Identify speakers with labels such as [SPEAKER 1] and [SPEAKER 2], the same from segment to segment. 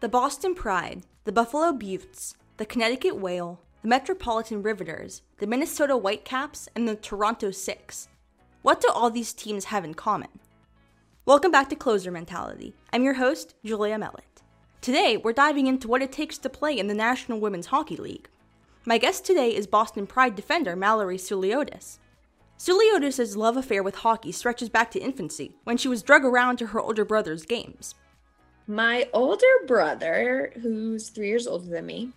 [SPEAKER 1] The Boston Pride, the Buffalo Beauts, the Connecticut Whale, the Metropolitan Riveters, the Minnesota Whitecaps, and the Toronto Six. What do all these teams have in common? Welcome back to Closer Mentality. I'm your host, Julia Mellett. Today, we're diving into what it takes to play in the National Women's Hockey League. My guest today is Boston Pride defender Mallory Souliotis. Souliotis' love affair with hockey stretches back to infancy, when she was drug around to her older brother's games.
[SPEAKER 2] My older brother, who's three years older than me,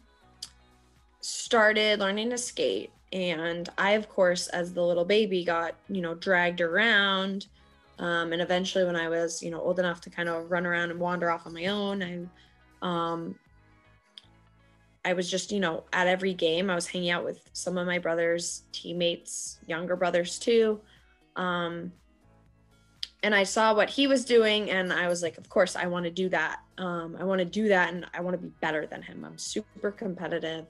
[SPEAKER 2] started learning to skate. And I, of course, as the little baby, got, you know, dragged around. Um, and eventually, when I was, you know, old enough to kind of run around and wander off on my own, I, um, I was just, you know, at every game, I was hanging out with some of my brother's teammates, younger brothers too. Um, and I saw what he was doing, and I was like, of course, I want to do that. Um, I want to do that, and I want to be better than him. I'm super competitive.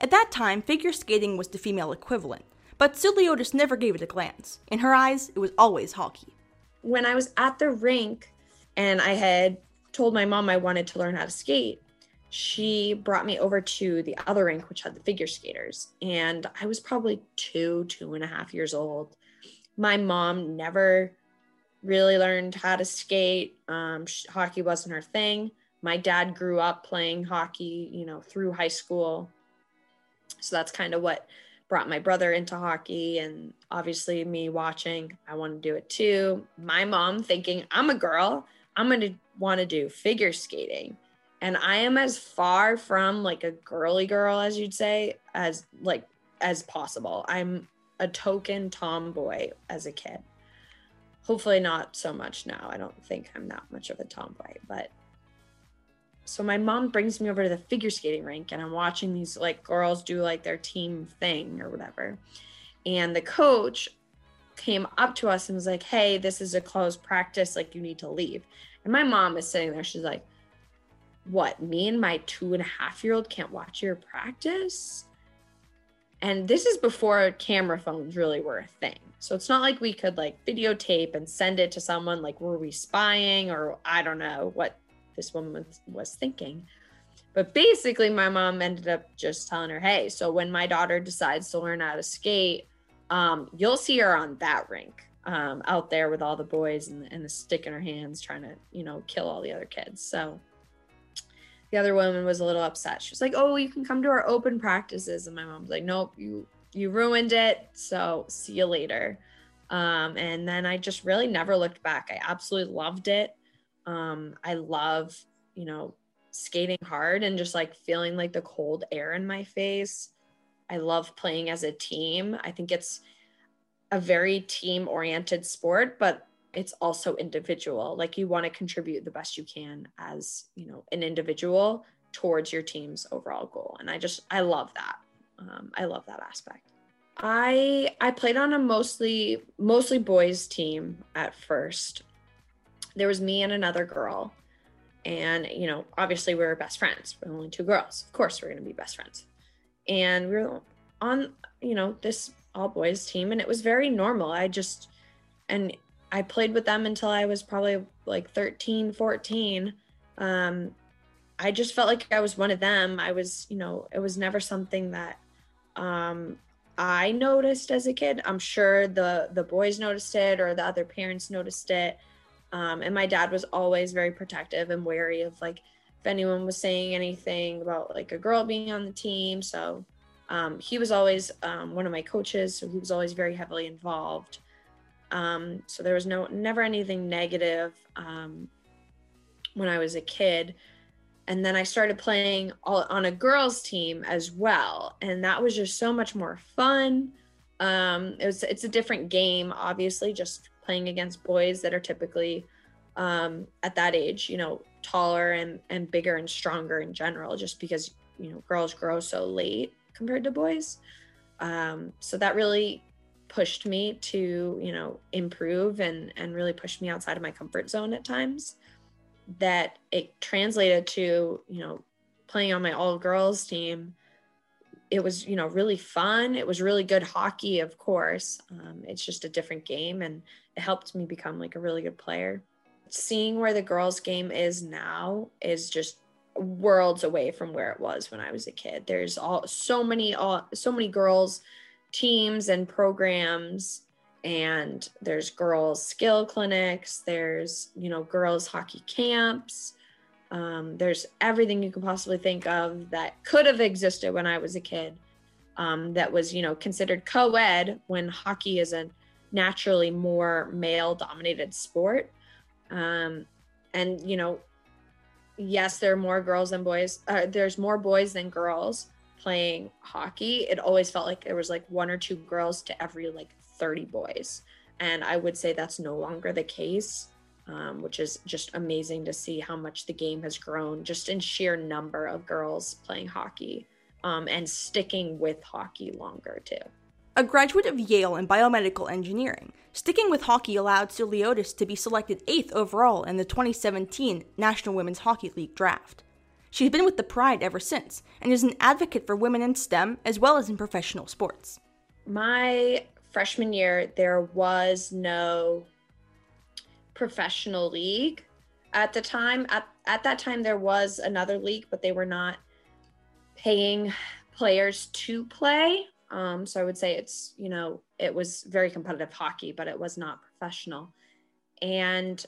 [SPEAKER 1] At that time, figure skating was the female equivalent, but Souliotis never gave it a glance. In her eyes, it was always hockey.
[SPEAKER 2] When I was at the rink and I had told my mom I wanted to learn how to skate, she brought me over to the other rink, which had the figure skaters. And I was probably two, two and a half years old. My mom never really learned how to skate. Um, hockey wasn't her thing. My dad grew up playing hockey, you know, through high school. So that's kind of what brought my brother into hockey. And obviously, me watching, I want to do it too. My mom thinking, I'm a girl, I'm going to want to do figure skating. And I am as far from like a girly girl, as you'd say, as like as possible. I'm a token tomboy as a kid hopefully not so much now. I don't think I'm that much of a tomboy, but so my mom brings me over to the figure skating rink and I'm watching these like girls do like their team thing or whatever. And the coach came up to us and was like, Hey, this is a closed practice. Like, you need to leave. And my mom is sitting there. She's like, What? Me and my two and a half year old can't watch your practice? And this is before camera phones really were a thing. So it's not like we could like videotape and send it to someone like were we spying or I don't know what this woman was thinking. But basically my mom ended up just telling her, "Hey, so when my daughter decides to learn how to skate, um, you'll see her on that rink." Um, out there with all the boys and, and the stick in her hands trying to, you know, kill all the other kids. So the other woman was a little upset. She was like, "Oh, you can come to our open practices," and my mom's like, "Nope, you you ruined it. So see you later. Um, and then I just really never looked back. I absolutely loved it. Um, I love, you know, skating hard and just like feeling like the cold air in my face. I love playing as a team. I think it's a very team oriented sport, but it's also individual. Like you want to contribute the best you can as, you know, an individual towards your team's overall goal. And I just, I love that um, I love that aspect. I I played on a mostly mostly boys team at first. There was me and another girl, and you know obviously we were best friends. We're only two girls, of course we're gonna be best friends. And we were on you know this all boys team, and it was very normal. I just and I played with them until I was probably like 13, 14. Um, I just felt like I was one of them. I was, you know, it was never something that um, I noticed as a kid. I'm sure the the boys noticed it or the other parents noticed it. Um, and my dad was always very protective and wary of like if anyone was saying anything about like a girl being on the team. So um, he was always um, one of my coaches, so he was always very heavily involved. Um, so there was no never anything negative um, when I was a kid and then I started playing all, on a girls team as well, and that was just so much more fun. Um, it was it's a different game, obviously, just playing against boys that are typically um, at that age, you know, taller and and bigger and stronger in general, just because you know girls grow so late compared to boys. Um, so that really pushed me to you know improve and and really pushed me outside of my comfort zone at times that it translated to you know playing on my all girls team. It was you know really fun. It was really good hockey of course. Um, it's just a different game and it helped me become like a really good player. Seeing where the girls game is now is just worlds away from where it was when I was a kid. There's all so many all so many girls teams and programs and there's girls skill clinics there's you know girls hockey camps. Um, there's everything you could possibly think of that could have existed when i was a kid um, that was you know considered co-ed when hockey is a naturally more male dominated sport. Um, and you know yes there are more girls than boys uh, there's more boys than girls playing hockey it always felt like there was like one or two girls to every like 30 boys. And I would say that's no longer the case, um, which is just amazing to see how much the game has grown just in sheer number of girls playing hockey um, and sticking with hockey longer too.
[SPEAKER 1] A graduate of Yale in biomedical engineering, sticking with hockey allowed Souliotis to be selected eighth overall in the 2017 National Women's Hockey League draft. She's been with the Pride ever since and is an advocate for women in STEM as well as in professional sports.
[SPEAKER 2] My freshman year, there was no professional league at the time. At, at that time, there was another league, but they were not paying players to play. Um, so I would say it's, you know, it was very competitive hockey, but it was not professional. And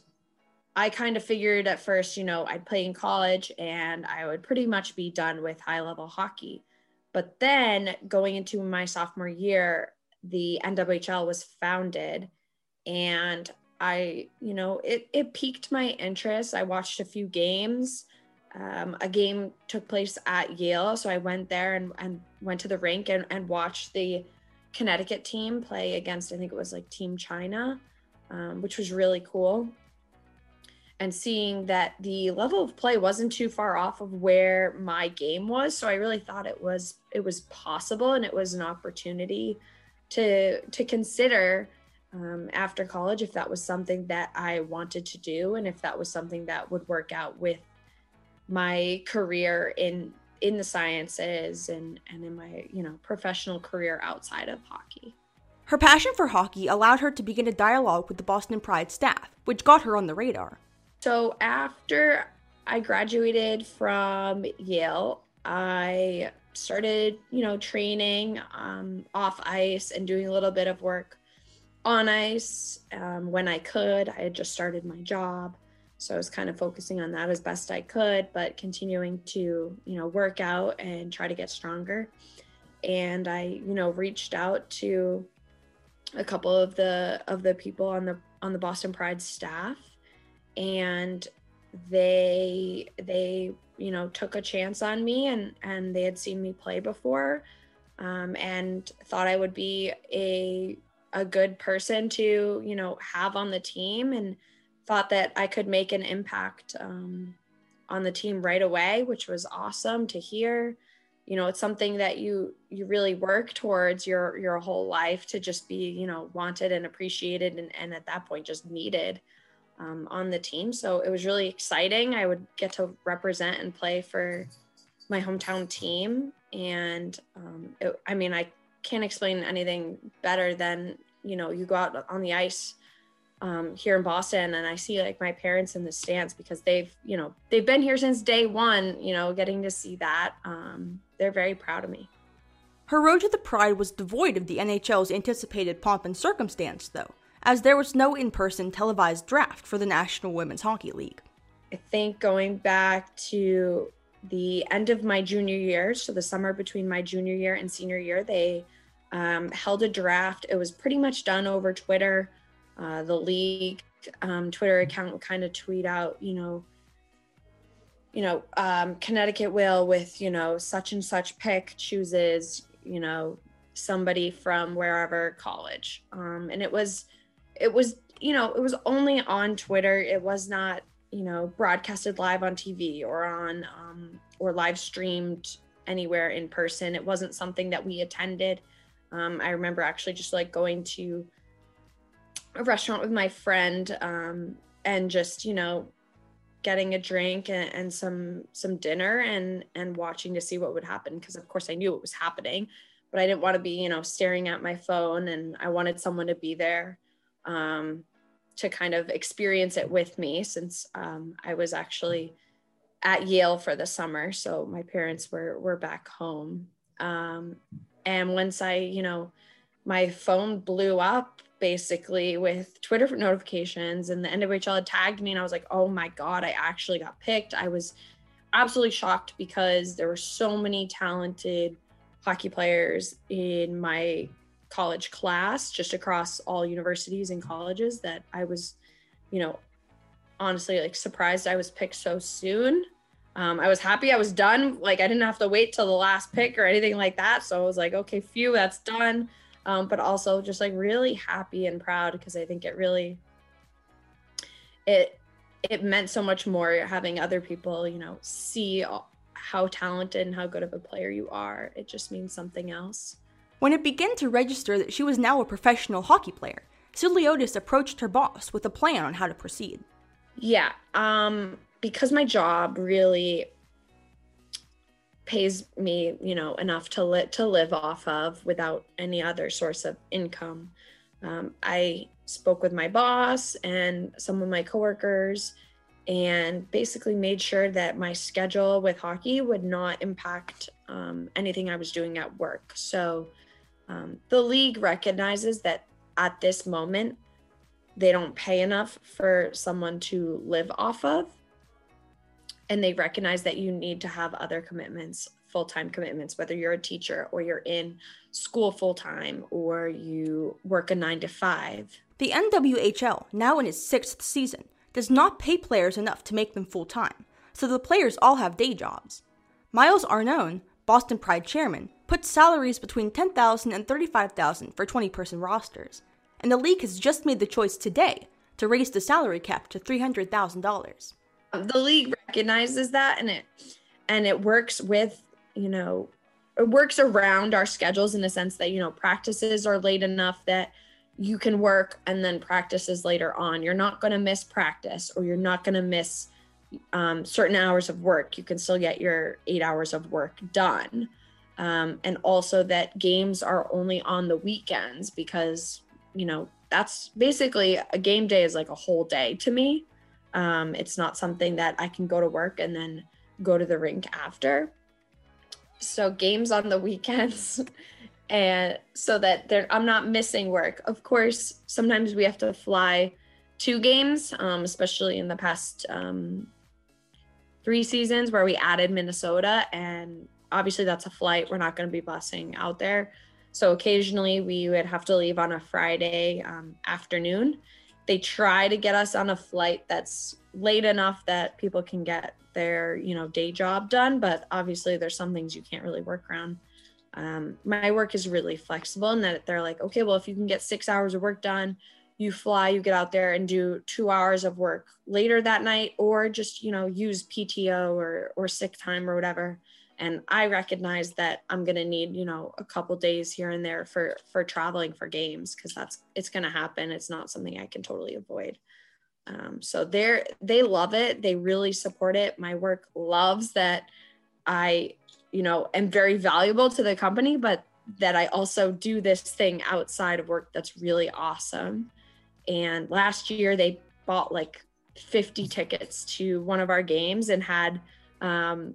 [SPEAKER 2] I kind of figured at first, you know, I'd play in college and I would pretty much be done with high level hockey. But then going into my sophomore year, the NWHL was founded and I, you know, it, it piqued my interest. I watched a few games. Um, a game took place at Yale. So I went there and, and went to the rink and, and watched the Connecticut team play against, I think it was like Team China, um, which was really cool. And seeing that the level of play wasn't too far off of where my game was. So I really thought it was it was possible and it was an opportunity to to consider um, after college if that was something that I wanted to do and if that was something that would work out with my career in in the sciences and and in my you know professional career outside of hockey.
[SPEAKER 1] Her passion for hockey allowed her to begin a dialogue with the Boston Pride staff, which got her on the radar.
[SPEAKER 2] So after I graduated from Yale, I started, you know, training um, off ice and doing a little bit of work on ice um, when I could. I had just started my job. So I was kind of focusing on that as best I could, but continuing to, you know, work out and try to get stronger. And I, you know, reached out to a couple of the of the people on the on the Boston Pride staff and they they you know took a chance on me and and they had seen me play before um, and thought I would be a a good person to you know have on the team and thought that I could make an impact um, on the team right away which was awesome to hear. You know it's something that you you really work towards your your whole life to just be you know wanted and appreciated and, and at that point just needed um, on the team. So it was really exciting. I would get to represent and play for my hometown team. And um, it, I mean, I can't explain anything better than, you know, you go out on the ice um, here in Boston and I see like my parents in the stands because they've, you know, they've been here since day one, you know, getting to see that. Um, they're very proud of me.
[SPEAKER 1] Her road to the Pride was devoid of the NHL's anticipated pomp and circumstance, though as there was no in person televised draft for the National Women's Hockey League.
[SPEAKER 2] I think going back to the end of my junior year, so the summer between my junior year and senior year, they um, held a draft. It was pretty much done over Twitter. Uh, the league um, Twitter account would kind of tweet out, you know, you know, um, Connecticut Whale with you know such and such pick chooses, you know, somebody from wherever college, um, and it was it was you know it was only on twitter. It was not you know broadcasted live on tv or on um, or live streamed anywhere in person. It wasn't something that we attended. Um, i remember actually just like going to a restaurant with my friend um, and just you know getting a drink and, and some some dinner and and watching to see what would happen. Because of course i knew it was happening but i didn't want to be you know staring at my phone and i wanted someone to be there um, to kind of experience it with me since um, I was actually at Yale for the summer. So my parents were were back home. Um, and once I, you know, my phone blew up basically with Twitter notifications and the NWHL had tagged me and I was like, oh my God, I actually got picked. I was absolutely shocked because there were so many talented hockey players in my college class just across all universities and colleges that I was, you know, honestly like surprised I was picked so soon. Um, I was happy I was done. Like I didn't have to wait till the last pick or anything like that. So I was like, okay, phew, that's done. Um, but also just like really happy and proud because I think it really it it meant so much more having other people, you know, see how talented and how good of a player you are. It just means something else.
[SPEAKER 1] When it began to register that she was now a professional hockey player, Souliotis approached her boss with a plan on how to proceed.
[SPEAKER 2] Yeah, um, because my job really pays me, you know, enough to li- to live off of without any other source of income. Um, I spoke with my boss and some of my coworkers and basically made sure that my schedule with hockey would not impact um, anything I was doing at work. So um, the league recognizes that at this moment, they don't pay enough for someone to live off of. And they recognize that you need to have other commitments full time commitments, whether you're a teacher or you're in school full time or you work a nine to five.
[SPEAKER 1] The NWHL, now in its sixth season, does not pay players enough to make them full time, so the players all have day jobs. Miles Arnone, Boston Pride chairman, puts salaries between 10,000 and 35,000 for 20 person rosters, and the league has just made the choice today to raise the salary cap to $300,000.
[SPEAKER 2] The league recognizes that and it and it works with you know, it works around our schedules in the sense that, you know, practices are late enough that you can work and then practices later on. You're not going to miss practice or you're not going to miss um, certain hours of work. You can still get your eight hours of work done. Um, and also that games are only on the weekends because, you know, that's basically a game day is like a whole day to me. Um, it's not something that I can go to work and then go to the rink after so games on the weekends and so that i'm not missing work of course sometimes we have to fly to games um, especially in the past um, three seasons where we added minnesota and obviously that's a flight. We're not going to be busing out there. So occasionally we would have to leave on a friday um, afternoon. They try to get us on a flight that's late enough that people can get their you know day job done but obviously there's some things you can't really work around. Um, my work is really flexible in that they're like okay well if you can get six hours of work done you fly you get out there and do two hours of work later that night or just you know use pto or or sick time or whatever and i recognize that i'm going to need you know a couple days here and there for for traveling for games because that's it's going to happen it's not something i can totally avoid um, so they're they love it. They really support it. My work loves that I, you know, am very valuable to the company, but that I also do this thing outside of work that's really awesome. And last year they bought like 50 tickets to one of our games and had um,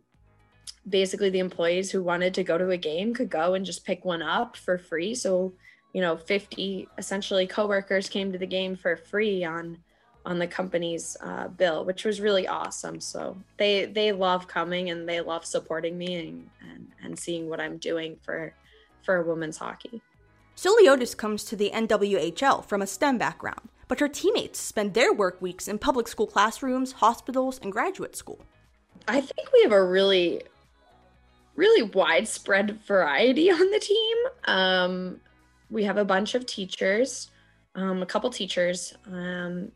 [SPEAKER 2] basically the employees who wanted to go to a game could go and just pick one up for free. So, you know, 50 essentially coworkers came to the game for free on on the company's uh, bill, which was really awesome. So they they love coming and they love supporting me and, and, and seeing what I'm doing for for women's hockey.
[SPEAKER 1] Souliotis comes to the NWHL from a STEM background, but her teammates spend their work weeks in public school classrooms, hospitals, and graduate school.
[SPEAKER 2] I think we have a really, really widespread variety on the team. Um, we have a bunch of teachers, um, a couple teachers, um,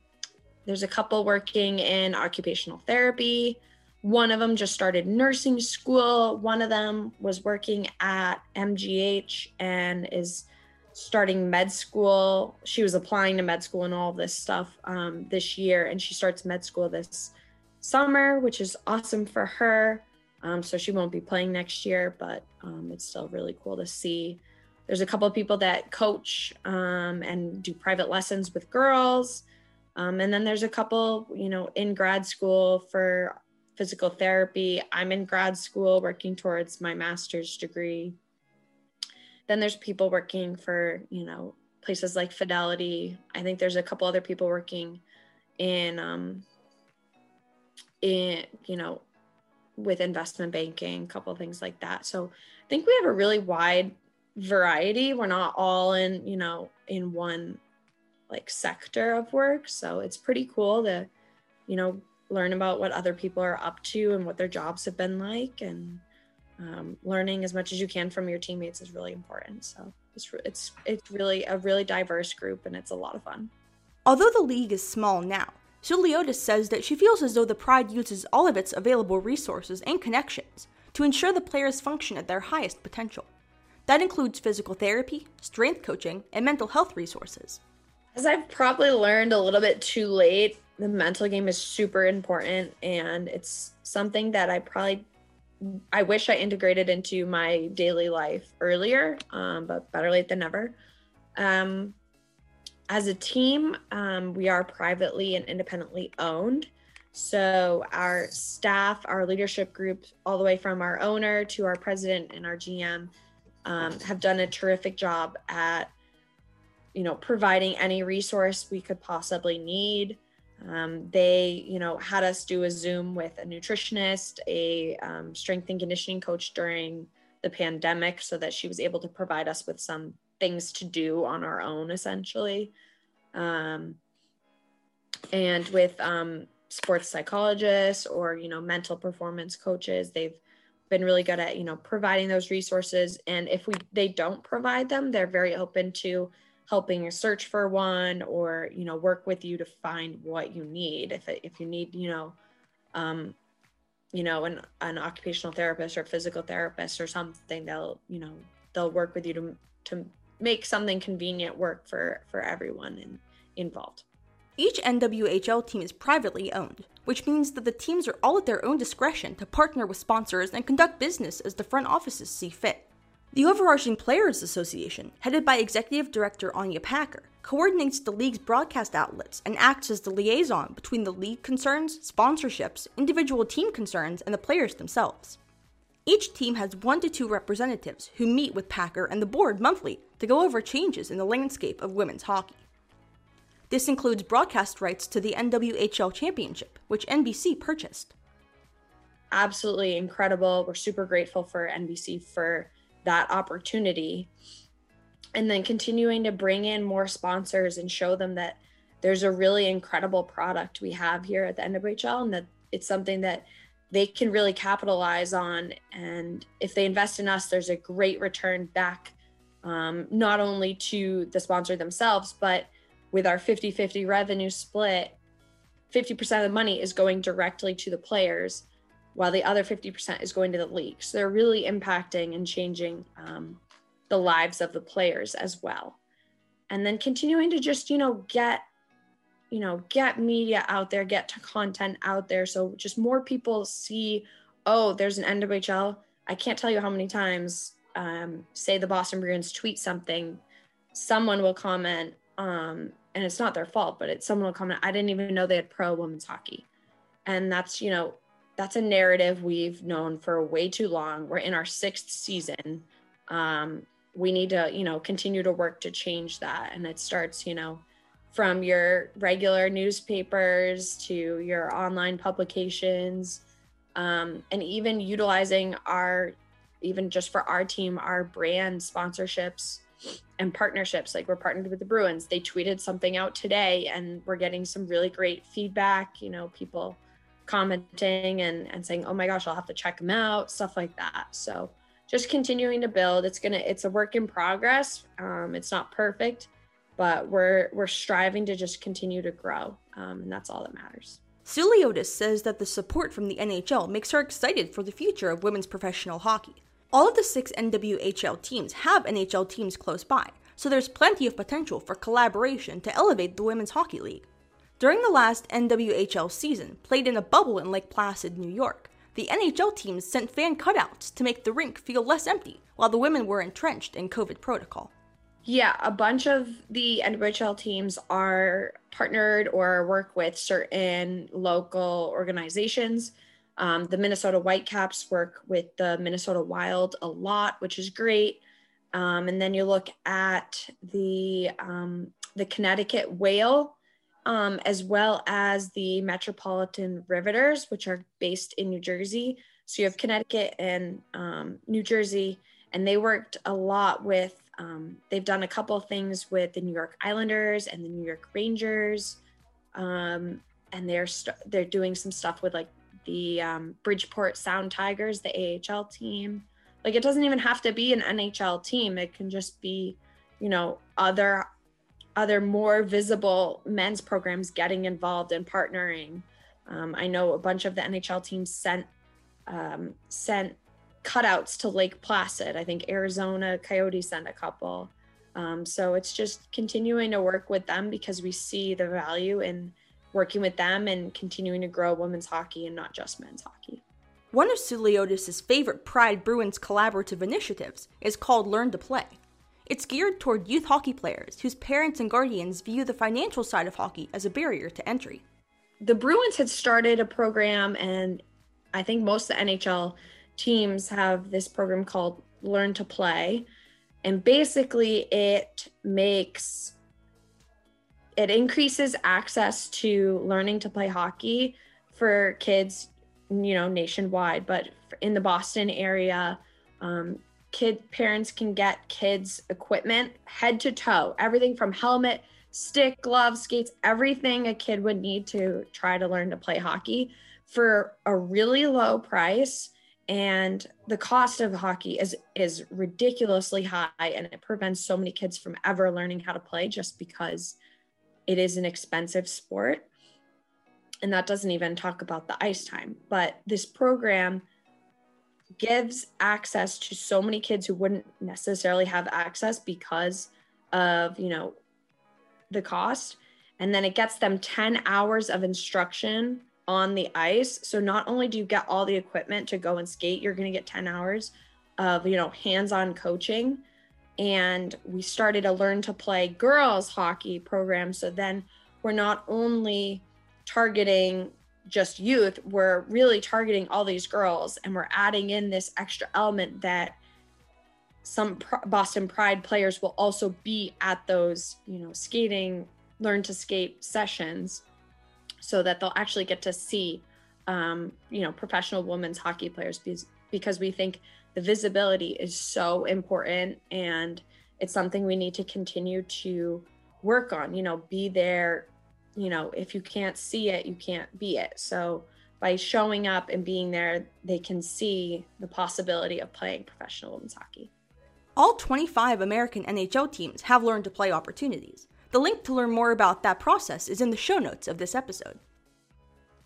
[SPEAKER 2] there's a couple working in occupational therapy. One of them just started nursing school. One of them was working at MGH and is starting med school. She was applying to med school and all this stuff um, this year, and she starts med school this summer, which is awesome for her. Um, so she won't be playing next year, but um, it's still really cool to see. There's a couple of people that coach um, and do private lessons with girls. Um, and then there's a couple, you know, in grad school for physical therapy. I'm in grad school working towards my master's degree. Then there's people working for, you know, places like Fidelity. I think there's a couple other people working in um in, you know, with investment banking, a couple things like that. So I think we have a really wide variety. We're not all in, you know, in one like sector of work. So it's pretty cool to, you know, learn about what other people are up to and what their jobs have been like and um, learning as much as you can from your teammates is really important so it's it's it's really a really diverse group and it's a lot of fun
[SPEAKER 1] although the league is small now Souliotis says that she feels as though the Pride uses all of its available resources and connections to ensure the players function at their highest potential. That includes physical therapy, strength coaching, and mental health resources.
[SPEAKER 2] As I've probably learned a little bit too late, the mental game is super important and it's something that I probably I wish I integrated into my daily life earlier, um, but better late than never. Um, as a team, um, we are privately and independently owned. So our staff, our leadership group, all the way from our owner to our president and our GM, um, have done a terrific job at, you know, providing any resource we could possibly need. Um, they, you know, had us do a Zoom with a nutritionist, a um, strength and conditioning coach during the pandemic, so that she was able to provide us with some things to do on our own, essentially. Um, and with um, sports psychologists or you know mental performance coaches, they've been really good at you know providing those resources. And if we they don't provide them, they're very open to helping you search for one or you know work with you to find what you need. If, if you need you know um, you know an, an occupational therapist or physical therapist or something they'll you know they'll work with you to to make something convenient work for for everyone in, involved.
[SPEAKER 1] Each nwhl team is privately owned which means that the teams are all at their own discretion to partner with sponsors and conduct business as the front offices see fit the overarching Players Association, headed by Executive Director Anya Packer, coordinates the league's broadcast outlets and acts as the liaison between the league concerns, sponsorships, individual team concerns, and the players themselves. Each team has one to two representatives who meet with Packer and the board monthly to go over changes in the landscape of women's hockey. This includes broadcast rights to the NWHL Championship, which NBC purchased.
[SPEAKER 2] Absolutely incredible. We're super grateful for NBC for that opportunity and then continuing to bring in more sponsors and show them that there's a really incredible product we have here at the NWHL and that it's something that they can really capitalize on. And if they invest in us, there's a great return back, um, not only to the sponsor themselves, but with our 50 50 revenue split, 50% of the money is going directly to the players while the other 50% is going to the league. So they're really impacting and changing um, the lives of the players as well. And then continuing to just, you know, get, you know, get media out there, get content out there. So just more people see, oh, there's an NWHL. I can't tell you how many times, um, say the Boston Bruins tweet something, someone will comment, um, and it's not their fault, but it's someone will comment, I didn't even know they had pro women's hockey. And that's, you know, that's a narrative we've known for way too long. We're in our sixth season. Um, we need to, you know, continue to work to change that. And it starts, you know, from your regular newspapers to your online publications, um, and even utilizing our, even just for our team, our brand sponsorships and partnerships. Like we're partnered with the Bruins. They tweeted something out today, and we're getting some really great feedback. You know, people commenting and, and saying, oh my gosh, I'll have to check them out, stuff like that. So just continuing to build. It's gonna it's a work in progress. Um, it's not perfect, but we're we're striving to just continue to grow. Um, and that's all that matters.
[SPEAKER 1] Souliotis says that the support from the NHL makes her excited for the future of women's professional hockey. All of the six NWHL teams have NHL teams close by, so there's plenty of potential for collaboration to elevate the Women's Hockey League. During the last NWHL season, played in a bubble in Lake Placid, New York, the NHL teams sent fan cutouts to make the rink feel less empty while the women were entrenched in COVID protocol.
[SPEAKER 2] Yeah, a bunch of the NWHL teams are partnered or work with certain local organizations. Um, the Minnesota Whitecaps work with the Minnesota Wild a lot, which is great. Um, and then you look at the um, the Connecticut Whale, um, as well as the Metropolitan Riveters, which are based in New Jersey. So you have Connecticut and um, New Jersey, and they worked a lot with. Um, they've done a couple things with the New York Islanders and the New York Rangers, um, and they're they're doing some stuff with like the um, Bridgeport Sound Tigers, the AHL team. Like it doesn't even have to be an NHL team. It can just be, you know, other other more visible men's programs getting involved and partnering. Um, I know a bunch of the NHL teams sent um, sent cutouts to Lake Placid. I think Arizona Coyotes sent a couple. Um, so it's just continuing to work with them because we see the value in working with them and continuing to grow women's hockey and not just men's hockey.
[SPEAKER 1] One of Souliotis' favorite Pride Bruins collaborative initiatives is called Learn to Play. It's geared toward youth hockey players whose parents and guardians view the financial side of hockey as a barrier to entry.
[SPEAKER 2] The Bruins had started a program, and I think most of the NHL teams have this program called Learn to Play. And basically, it makes it increases access to learning to play hockey for kids, you know, nationwide. But in the Boston area, um, kid parents can get kids equipment head to toe, everything from helmet, stick, gloves, skates, everything a kid would need to try to learn to play hockey for a really low price and the cost of hockey is is ridiculously high and it prevents so many kids from ever learning how to play just because it is an expensive sport. And that doesn't even talk about the ice time. But this program gives access to so many kids who wouldn't necessarily have access because of, you know, the cost. And then it gets them 10 hours of instruction on the ice. So not only do you get all the equipment to go and skate, you're going to get 10 hours of, you know, hands-on coaching and we started a learn to play girls hockey program so then we're not only targeting just youth we're really targeting all these girls and we're adding in this extra element that some boston pride players will also be at those you know skating learn to skate sessions so that they'll actually get to see um, you know professional women's hockey players because because we think the visibility is so important and it's something we need to continue to work on you know be there you know if you can't see it you can't be it. So by showing up and being there they can see the possibility of playing professional women's hockey.
[SPEAKER 1] All 25 american nhl teams have learned to play opportunities. The link to learn more about that process is in the show notes of this episode.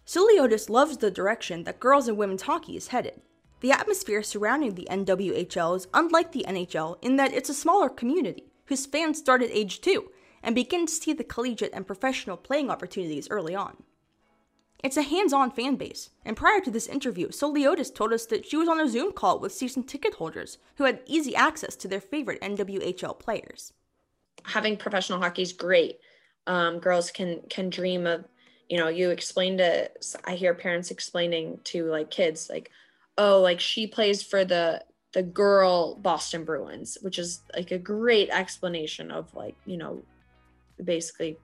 [SPEAKER 1] Souliotis loves the direction that girls and women's hockey is headed. The atmosphere surrounding the NWHL is unlike the NHL in that it's a smaller community whose fans start at age 2 and begin to see the collegiate and professional playing opportunities early on. It's a hands on fan base, and prior to this interview, Souliotis told us that she was on a Zoom call with season ticket holders who had easy access to their favorite NWHL players.
[SPEAKER 2] Having professional hockey is great. Um, girls can can dream of, you know, you explain to. I hear parents explaining to like kids like, oh, like she plays for the the girl Boston Bruins, which is like a great explanation of like, you know, basically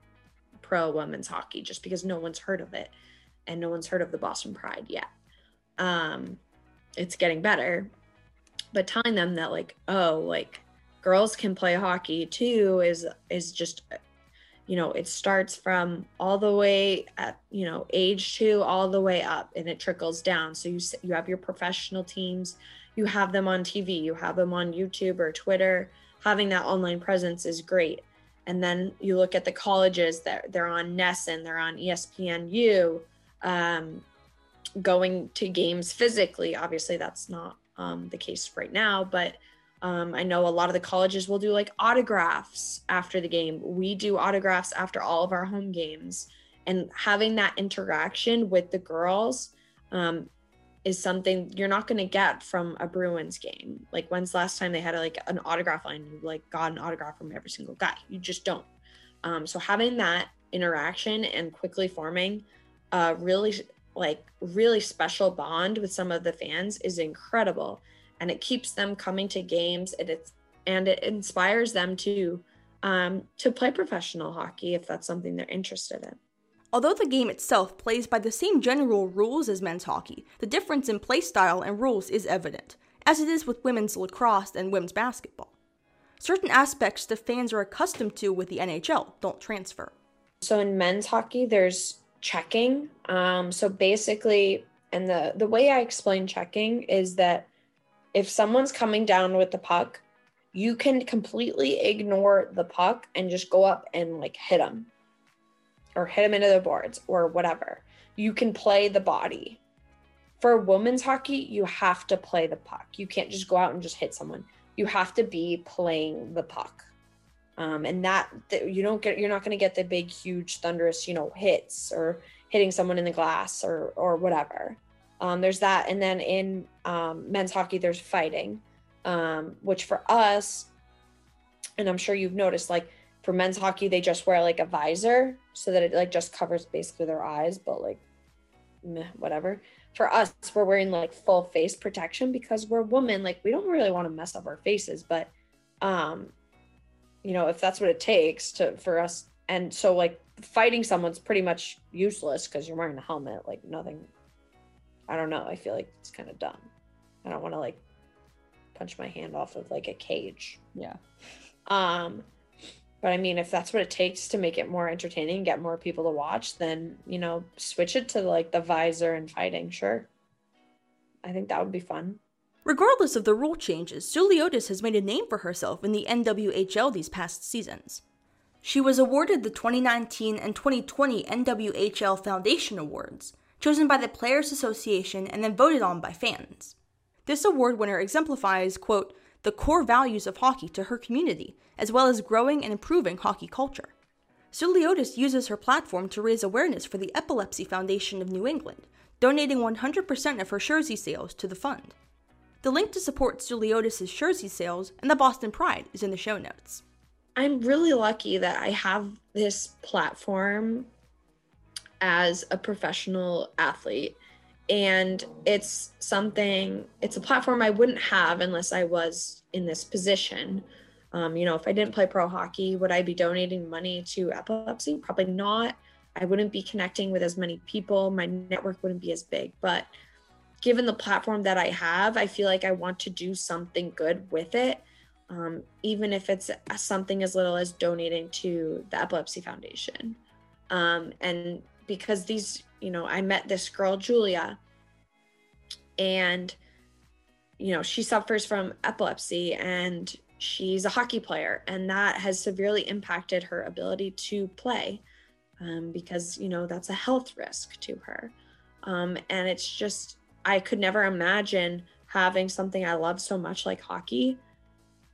[SPEAKER 2] pro women's hockey just because no one's heard of it and no one's heard of the Boston Pride yet. Um it's getting better. But telling them that like, oh, like girls can play hockey too is is just you know it starts from all the way at you know age two all the way up and it trickles down so you you have your professional teams you have them on tv you have them on youtube or twitter having that online presence is great and then you look at the colleges that they're on NESN, they're on ESPNU, um, going to games physically. Obviously, that's not um, the case right now, but um, I know a lot of the colleges will do like autographs after the game. We do autographs after all of our home games. And having that interaction with the girls um, is something you're not going to get from a Bruins game. Like, when's the last time they had a, like an autograph line? You like got an autograph from every single guy. You just don't. Um, so having that interaction and quickly forming a really like really special bond with some of the fans is incredible and it keeps them coming to games and it's and it inspires them to um, to play professional hockey if that's something they're interested in.
[SPEAKER 1] Although the game itself plays by the same general rules as men's hockey, the difference in play style and rules is evident, as it is with women's lacrosse and women's basketball. Certain aspects the fans are accustomed to with the NHL don't transfer.
[SPEAKER 2] So in men's hockey, there's checking. Um, so basically, and the the way I explain checking is that if someone's coming down with the puck, you can completely ignore the puck and just go up and like hit them or hit them into the boards or whatever. You can play the body. For women's hockey, you have to play the puck. You can't just go out and just hit someone. You have to be playing the puck. Um, and that, that you don't get, you're not going to get the big, huge, thunderous, you know, hits or hitting someone in the glass or or whatever. Um, there's that, and then in um, men's hockey, there's fighting, um, which for us, and I'm sure you've noticed, like for men's hockey, they just wear like a visor so that it like just covers basically their eyes, but like meh, whatever. For us, we're wearing like full face protection because we're women. Like we don't really want to mess up our faces, but um, you know, if that's what it takes to for us, and so like fighting someone's pretty much useless because you're wearing a helmet. Like nothing I don't know. I feel like it's kind of dumb. I don't want to like punch my hand off of like a cage.
[SPEAKER 1] Yeah.
[SPEAKER 2] Um, but I mean, if that's what it takes to make it more entertaining, get more people to watch, then you know, switch it to like the visor and fighting. Sure. I think that would be fun.
[SPEAKER 1] Regardless of the rule changes, Otis has made a name for herself in the NWHL these past seasons. She was awarded the 2019 and 2020 NWHL Foundation Awards, chosen by the Players Association and then voted on by fans. This award winner exemplifies, quote, the core values of hockey to her community, as well as growing and improving hockey culture. Souliotis uses her platform to raise awareness for the Epilepsy Foundation of New England, donating 100% of her jersey sales to the fund. The link to support Souliotis' jersey sales and the Boston Pride is in the show notes.
[SPEAKER 2] I'm really lucky that I have this platform as a professional athlete and it's something it's a platform i wouldn't have unless i was in this position. Um, you know if i didn't play pro hockey would i be donating money to epilepsy? Probably not. I wouldn't be connecting with as many people. My network wouldn't be as big. But given the platform that i have i feel like i want to do something good with it um, even if it's something as little as donating to the epilepsy foundation. Um, and because these, you know, I met this girl, Julia, and, you know, she suffers from epilepsy and she's a hockey player, and that has severely impacted her ability to play um, because, you know, that's a health risk to her. Um, and it's just, I could never imagine having something I love so much like hockey,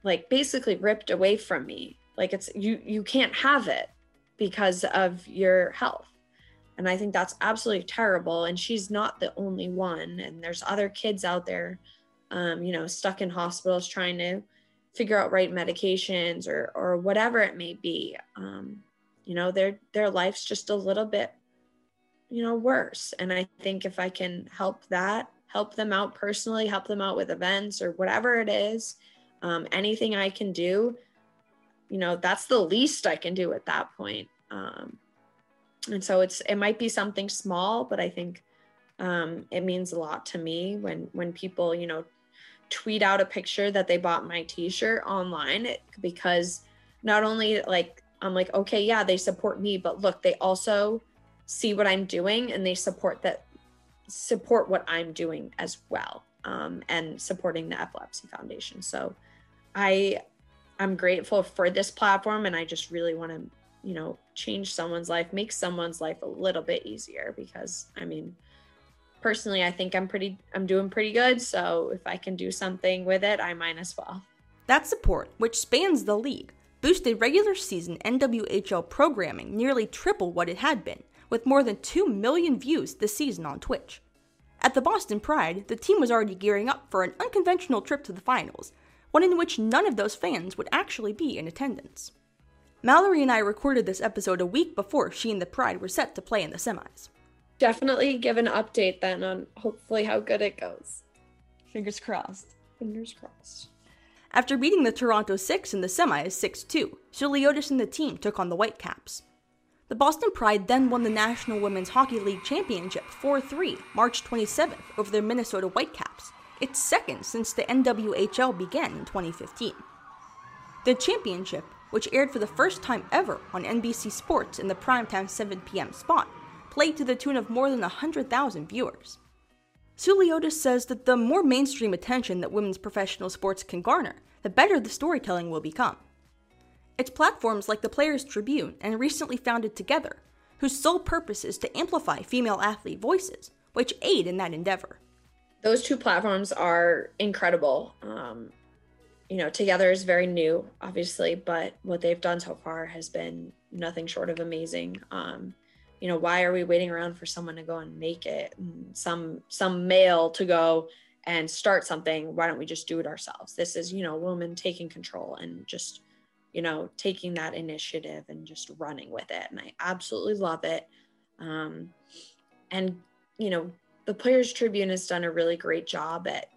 [SPEAKER 2] like basically ripped away from me. Like it's, you, you can't have it because of your health and i think that's absolutely terrible. And she's not the only one. And there's other kids out there um, you know stuck in hospitals trying to figure out right medications or or whatever it may be. Um, you know their their life's just a little bit you know worse. And i think if i can help that help them out personally help them out with events or whatever it is um, anything i can do you know that's the least i can do at that point. Um, and so it's it might be something small but i think um, it means a lot to me when when people you know tweet out a picture that they bought my t-shirt online because not only like i'm like okay yeah they support me but look they also see what i'm doing and they support that support what i'm doing as well um, and supporting the epilepsy foundation. So i i'm grateful for this platform and i just really want to you know, change someone's life, make someone's life a little bit easier because I mean, personally, I think I'm pretty, I'm doing pretty good. So if I can do something with it, I might as well.
[SPEAKER 1] That support, which spans the league, boosted regular season NWHL programming nearly triple what it had been, with more than 2 million views this season on Twitch. At the Boston Pride, the team was already gearing up for an unconventional trip to the finals, one in which none of those fans would actually be in attendance. Mallory and I recorded this episode a week before she and the Pride were set to play in the semis.
[SPEAKER 2] definitely give an update then on hopefully how good it goes.
[SPEAKER 1] Fingers crossed.
[SPEAKER 2] Fingers crossed.
[SPEAKER 1] After beating the Toronto Six in the semis 6 2, Souliotis and the team took on the Whitecaps. The Boston Pride then won the National Women's Hockey League Championship 4 3 March 27th over the Minnesota Whitecaps, its second since the NWHL began in 2015. The championship, which aired for the first time ever on NBC Sports in the primetime 7 p.m. spot, played to the tune of more than 100,000 viewers. Souliotis says that the more mainstream attention that women's professional sports can garner, the better the storytelling will become. It's platforms like the Players Tribune and recently founded Together, whose sole purpose is to amplify female athlete voices, which aid in that endeavor.
[SPEAKER 2] Those two platforms are incredible. Um, you know, Together is very new, obviously, but what they've done so far has been nothing short of amazing. Um, you know why are we waiting around for someone to go and make it? Some some male to go and start something why don't we just do it ourselves? This is you know women taking control and just you know taking that initiative and just running with it. And i absolutely love it. Um, and you know the players tribune has done a really great job at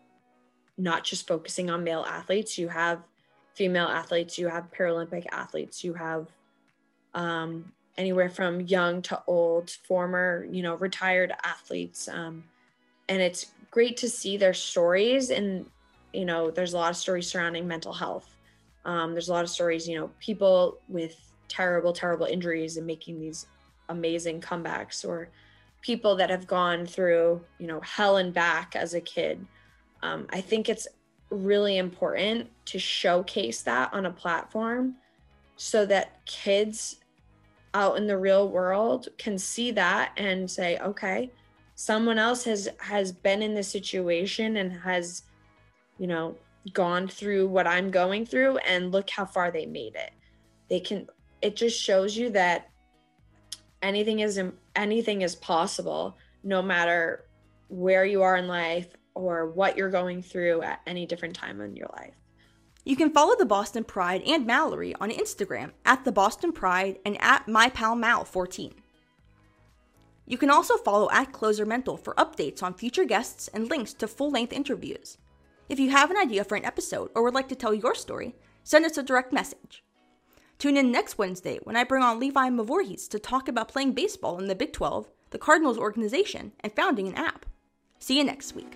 [SPEAKER 2] not just focusing on male athletes you have female athletes you have paralympic athletes you have um, anywhere from young to old, former, you know, retired athletes. Um, and it's great to see their stories. And, you know, there's a lot of stories surrounding mental health. Um, there's a lot of stories, you know, people with terrible, terrible injuries and making these amazing comebacks, or people that have gone through, you know, hell and back as a kid. Um, I think it's really important to showcase that on a platform so that kids out in the real world can see that and say okay someone else has has been in this situation and has you know gone through what i'm going through and look how far they made it. They can it just shows you that anything is anything is possible no matter where you are in life or what you're going through at any different time in your life
[SPEAKER 1] you can follow the Boston Pride and Mallory on Instagram at the Boston Pride and at mypalmal14. You can also follow at Closer Mental for updates on future guests and links to full length interviews. If you have an idea for an episode or would like to tell your story, send us a direct message. Tune in next Wednesday when I bring on Levi Mavorhees to talk about playing baseball in the Big 12, the Cardinals organization, and founding an app. See you next week.